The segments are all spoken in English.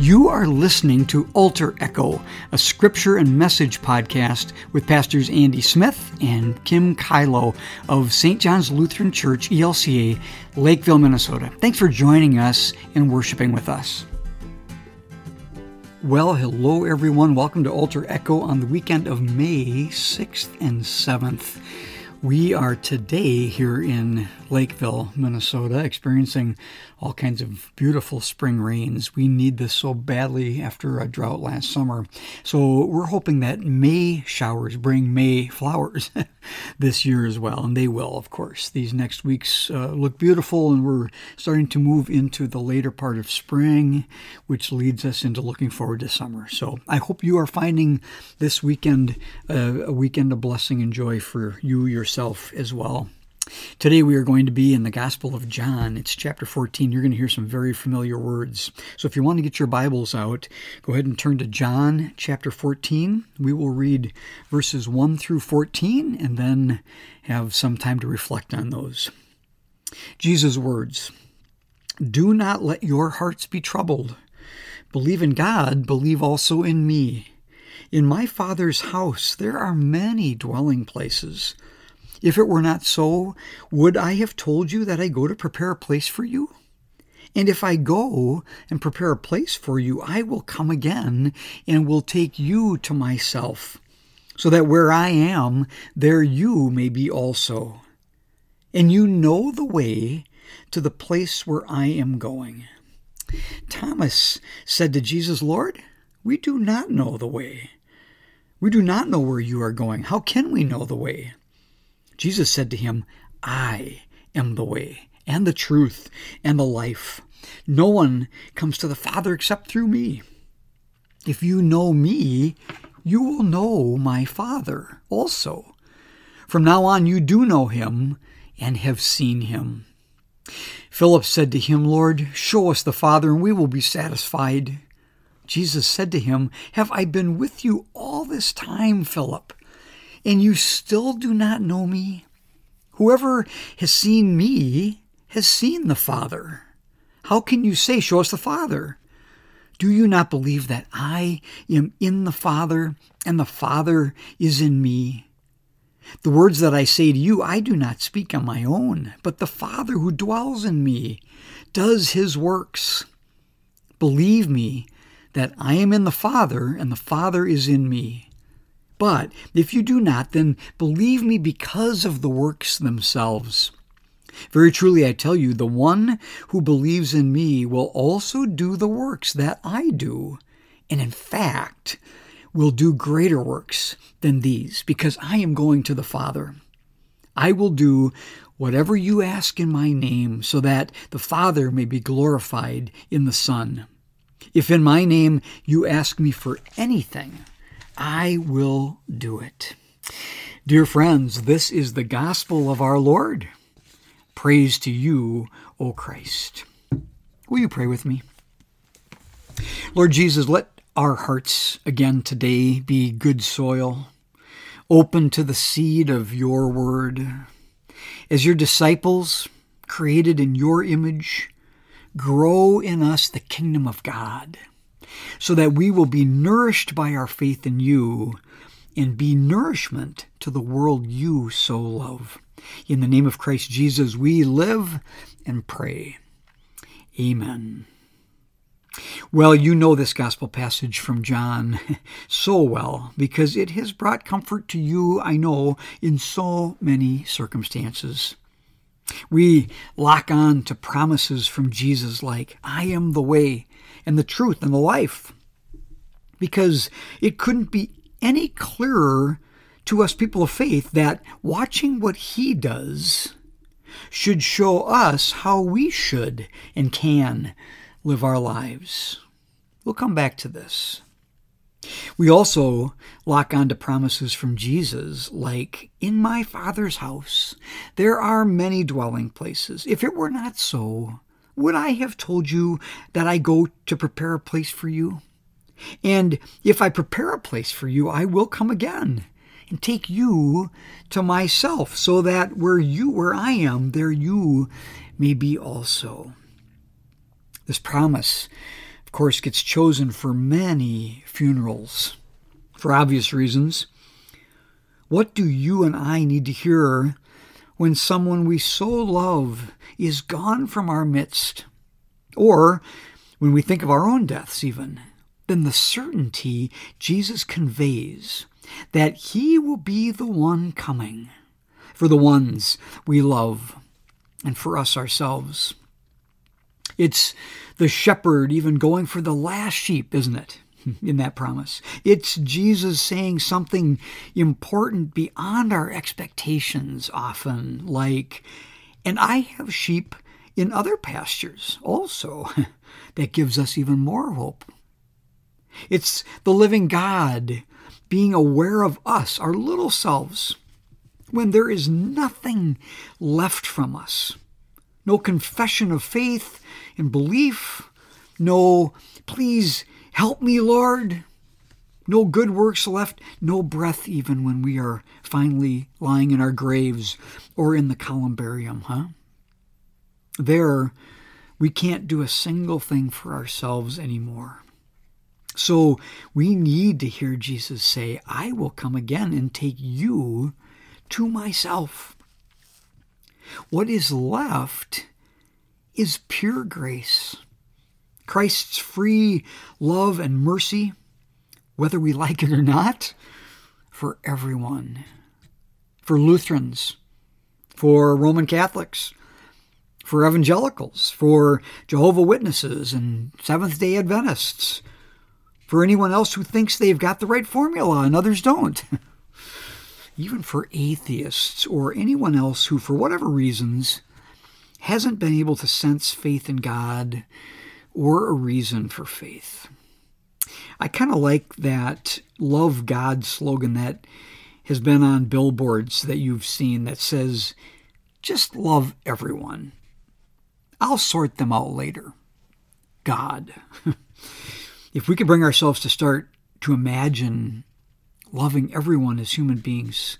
You are listening to Altar Echo, a scripture and message podcast with Pastors Andy Smith and Kim Kylo of St. John's Lutheran Church, ELCA, Lakeville, Minnesota. Thanks for joining us and worshiping with us. Well, hello everyone. Welcome to Altar Echo on the weekend of May 6th and 7th. We are today here in Lakeville, Minnesota, experiencing all kinds of beautiful spring rains. We need this so badly after a drought last summer. So we're hoping that May showers bring May flowers this year as well, and they will, of course. These next weeks uh, look beautiful, and we're starting to move into the later part of spring, which leads us into looking forward to summer. So I hope you are finding this weekend uh, a weekend of blessing and joy for you yourself as well. Today we are going to be in the Gospel of John. It's chapter 14. You're going to hear some very familiar words. So if you want to get your Bibles out, go ahead and turn to John chapter 14. We will read verses 1 through 14 and then have some time to reflect on those. Jesus' words Do not let your hearts be troubled. Believe in God, believe also in me. In my Father's house there are many dwelling places. If it were not so, would I have told you that I go to prepare a place for you? And if I go and prepare a place for you, I will come again and will take you to myself, so that where I am, there you may be also. And you know the way to the place where I am going. Thomas said to Jesus, Lord, we do not know the way. We do not know where you are going. How can we know the way? Jesus said to him, I am the way and the truth and the life. No one comes to the Father except through me. If you know me, you will know my Father also. From now on, you do know him and have seen him. Philip said to him, Lord, show us the Father, and we will be satisfied. Jesus said to him, Have I been with you all this time, Philip? And you still do not know me? Whoever has seen me has seen the Father. How can you say, Show us the Father? Do you not believe that I am in the Father and the Father is in me? The words that I say to you, I do not speak on my own, but the Father who dwells in me does his works. Believe me that I am in the Father and the Father is in me. But if you do not, then believe me because of the works themselves. Very truly, I tell you, the one who believes in me will also do the works that I do, and in fact, will do greater works than these, because I am going to the Father. I will do whatever you ask in my name, so that the Father may be glorified in the Son. If in my name you ask me for anything, I will do it. Dear friends, this is the gospel of our Lord. Praise to you, O Christ. Will you pray with me? Lord Jesus, let our hearts again today be good soil, open to the seed of your word. As your disciples, created in your image, grow in us the kingdom of God so that we will be nourished by our faith in you and be nourishment to the world you so love. In the name of Christ Jesus, we live and pray. Amen. Well, you know this gospel passage from John so well because it has brought comfort to you, I know, in so many circumstances. We lock on to promises from Jesus like, I am the way and the truth and the life. Because it couldn't be any clearer to us people of faith that watching what he does should show us how we should and can live our lives. We'll come back to this. We also lock on to promises from Jesus like, In my Father's house there are many dwelling places. If it were not so, would I have told you that I go to prepare a place for you? And if I prepare a place for you, I will come again and take you to myself, so that where you where I am, there you may be also. This promise of course, gets chosen for many funerals for obvious reasons. What do you and I need to hear when someone we so love is gone from our midst? Or when we think of our own deaths, even, then the certainty Jesus conveys that He will be the one coming for the ones we love and for us ourselves. It's the shepherd even going for the last sheep, isn't it? In that promise. It's Jesus saying something important beyond our expectations, often, like, and I have sheep in other pastures also. that gives us even more hope. It's the living God being aware of us, our little selves, when there is nothing left from us. No confession of faith and belief. No, please help me, Lord. No good works left. No breath, even when we are finally lying in our graves or in the columbarium, huh? There, we can't do a single thing for ourselves anymore. So we need to hear Jesus say, I will come again and take you to myself. What is left is pure grace. Christ's free love and mercy, whether we like it or not, for everyone. For Lutherans, for Roman Catholics, for evangelicals, for Jehovah Witnesses and Seventh day Adventists, for anyone else who thinks they've got the right formula and others don't. Even for atheists or anyone else who, for whatever reasons, hasn't been able to sense faith in God or a reason for faith. I kind of like that love God slogan that has been on billboards that you've seen that says, just love everyone. I'll sort them out later. God. if we could bring ourselves to start to imagine loving everyone as human beings,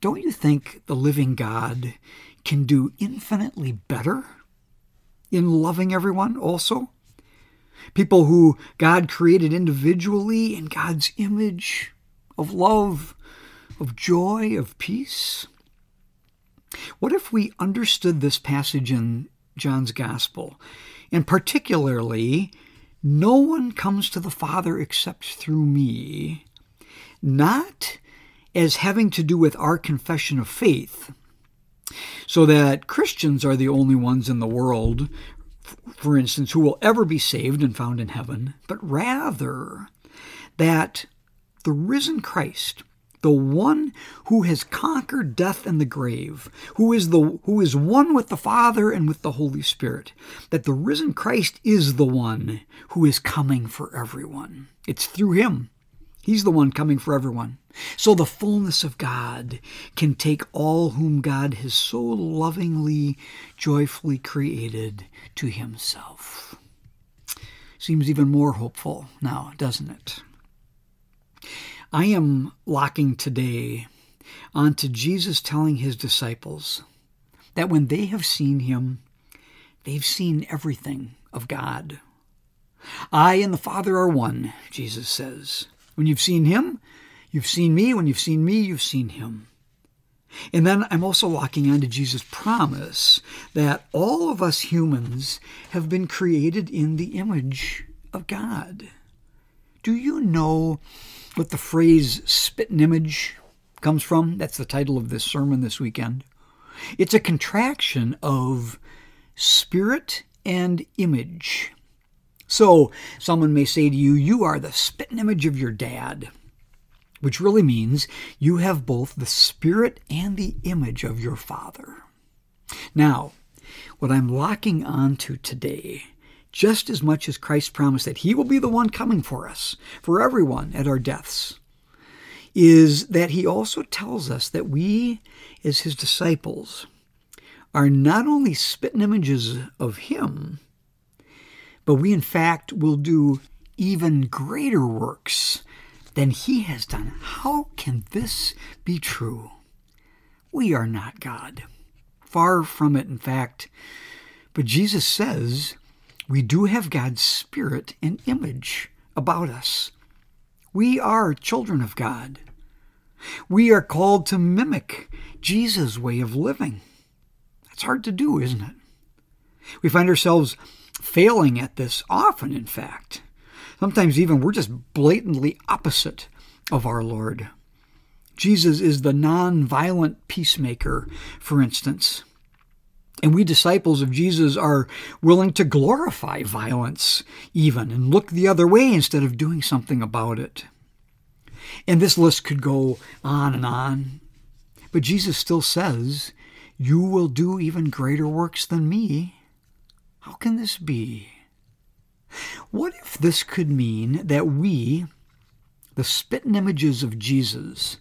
don't you think the living God can do infinitely better in loving everyone also? People who God created individually in God's image of love, of joy, of peace. What if we understood this passage in John's Gospel. And particularly, no one comes to the Father except through me, not as having to do with our confession of faith, so that Christians are the only ones in the world, for instance, who will ever be saved and found in heaven, but rather that the risen Christ the one who has conquered death and the grave, who is the who is one with the Father and with the Holy Spirit, that the risen Christ is the one who is coming for everyone. It's through him. He's the one coming for everyone. So the fullness of God can take all whom God has so lovingly, joyfully created to himself. Seems even more hopeful now, doesn't it? I am locking today onto Jesus telling his disciples that when they have seen him, they've seen everything of God. I and the Father are one, Jesus says. When you've seen him, you've seen me. When you've seen me, you've seen him. And then I'm also locking onto Jesus' promise that all of us humans have been created in the image of God. Do you know what the phrase spitting image comes from. That's the title of this sermon this weekend. It's a contraction of spirit and image. So, someone may say to you, You are the spitting image of your dad, which really means you have both the spirit and the image of your father. Now, what I'm locking onto today just as much as Christ promised that He will be the one coming for us, for everyone at our deaths, is that He also tells us that we, as His disciples, are not only spitting images of Him, but we in fact will do even greater works than He has done. How can this be true? We are not God. Far from it, in fact. But Jesus says we do have God's spirit and image about us. We are children of God. We are called to mimic Jesus' way of living. That's hard to do, isn't it? We find ourselves failing at this often, in fact. Sometimes even we're just blatantly opposite of our Lord. Jesus is the non-violent peacemaker, for instance. And we disciples of Jesus are willing to glorify violence, even, and look the other way instead of doing something about it. And this list could go on and on. But Jesus still says, You will do even greater works than me. How can this be? What if this could mean that we, the spitting images of Jesus,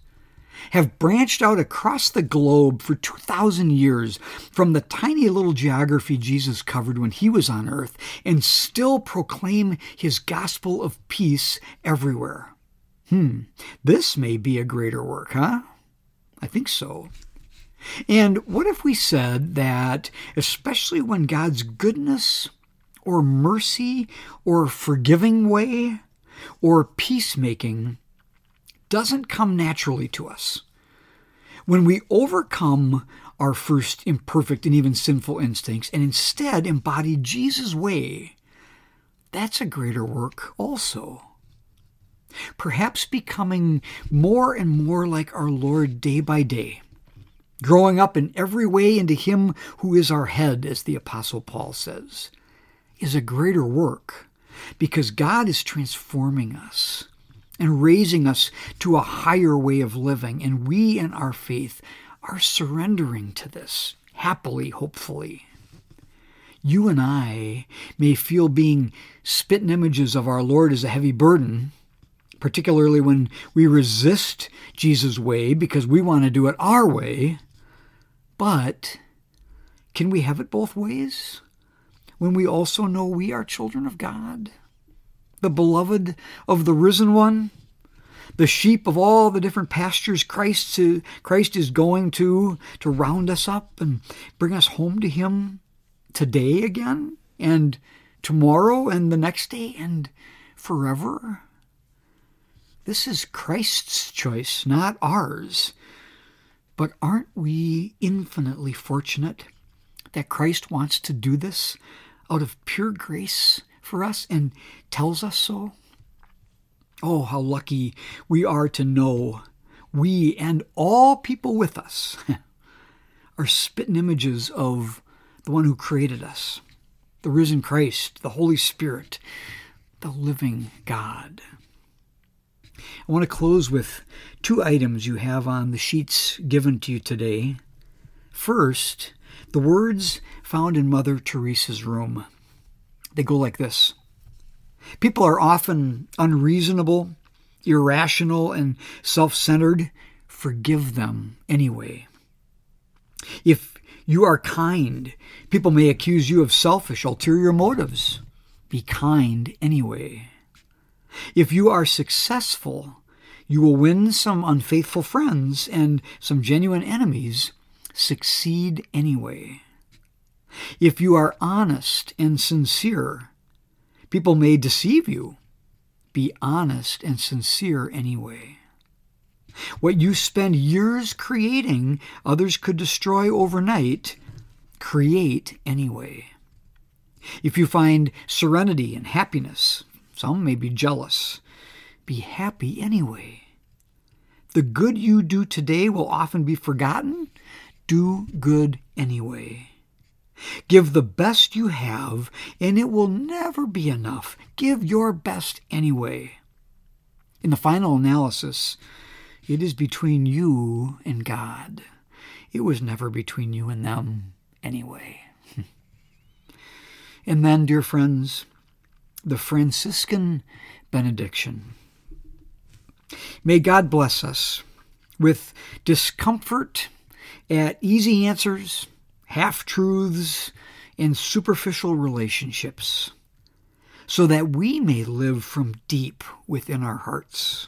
have branched out across the globe for 2,000 years from the tiny little geography Jesus covered when he was on earth and still proclaim his gospel of peace everywhere. Hmm, this may be a greater work, huh? I think so. And what if we said that, especially when God's goodness or mercy or forgiving way or peacemaking doesn't come naturally to us. When we overcome our first imperfect and even sinful instincts and instead embody Jesus' way, that's a greater work also. Perhaps becoming more and more like our Lord day by day, growing up in every way into Him who is our head, as the Apostle Paul says, is a greater work because God is transforming us and raising us to a higher way of living. And we, in our faith, are surrendering to this happily, hopefully. You and I may feel being spitting images of our Lord as a heavy burden, particularly when we resist Jesus' way because we want to do it our way. But can we have it both ways? When we also know we are children of God? the beloved of the risen one, the sheep of all the different pastures Christ, Christ is going to to round us up and bring us home to him today again and tomorrow and the next day and forever. This is Christ's choice, not ours. But aren't we infinitely fortunate that Christ wants to do this out of pure grace for us and tells us so? Oh, how lucky we are to know we and all people with us are spitting images of the one who created us, the risen Christ, the Holy Spirit, the living God. I want to close with two items you have on the sheets given to you today. First, the words found in Mother Teresa's room. They go like this People are often unreasonable, irrational, and self centered. Forgive them anyway. If you are kind, people may accuse you of selfish, ulterior motives. Be kind anyway. If you are successful, you will win some unfaithful friends and some genuine enemies. Succeed anyway. If you are honest and sincere, people may deceive you. Be honest and sincere anyway. What you spend years creating, others could destroy overnight. Create anyway. If you find serenity and happiness, some may be jealous. Be happy anyway. The good you do today will often be forgotten. Do good anyway. Give the best you have, and it will never be enough. Give your best anyway. In the final analysis, it is between you and God. It was never between you and them anyway. and then, dear friends, the Franciscan benediction. May God bless us with discomfort at easy answers half truths, and superficial relationships, so that we may live from deep within our hearts.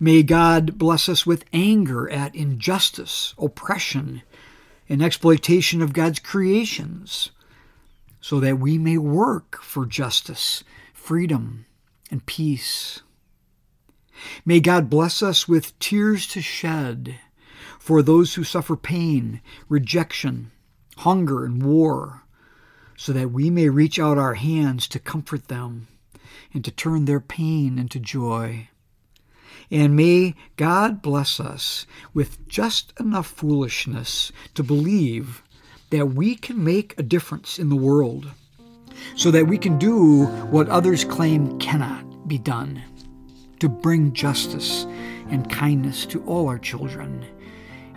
May God bless us with anger at injustice, oppression, and exploitation of God's creations, so that we may work for justice, freedom, and peace. May God bless us with tears to shed for those who suffer pain, rejection, hunger, and war, so that we may reach out our hands to comfort them and to turn their pain into joy. And may God bless us with just enough foolishness to believe that we can make a difference in the world so that we can do what others claim cannot be done to bring justice and kindness to all our children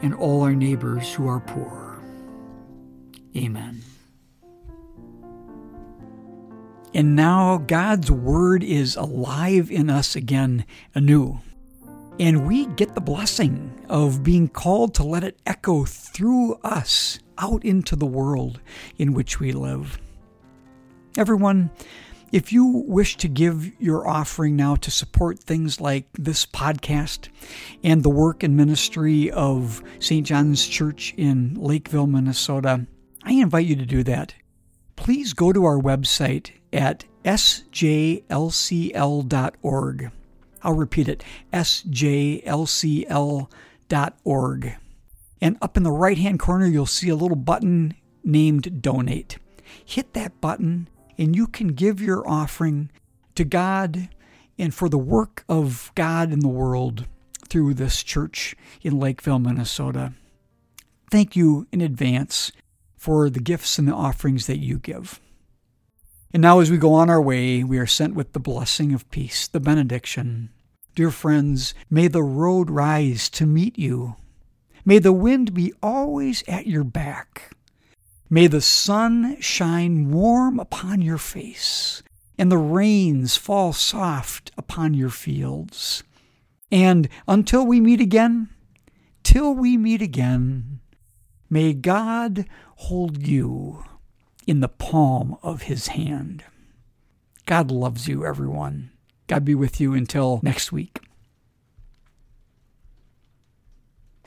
and all our neighbors who are poor. Amen. And now God's Word is alive in us again anew. And we get the blessing of being called to let it echo through us out into the world in which we live. Everyone, if you wish to give your offering now to support things like this podcast and the work and ministry of St. John's Church in Lakeville, Minnesota, I invite you to do that. Please go to our website at sjlcl.org. I'll repeat it sjlcl.org. And up in the right hand corner, you'll see a little button named Donate. Hit that button, and you can give your offering to God and for the work of God in the world through this church in Lakeville, Minnesota. Thank you in advance for the gifts and the offerings that you give. And now, as we go on our way, we are sent with the blessing of peace, the benediction. Dear friends, may the road rise to meet you. May the wind be always at your back. May the sun shine warm upon your face, and the rains fall soft upon your fields. And until we meet again, till we meet again, may God hold you in the palm of his hand. God loves you, everyone. God be with you until next week.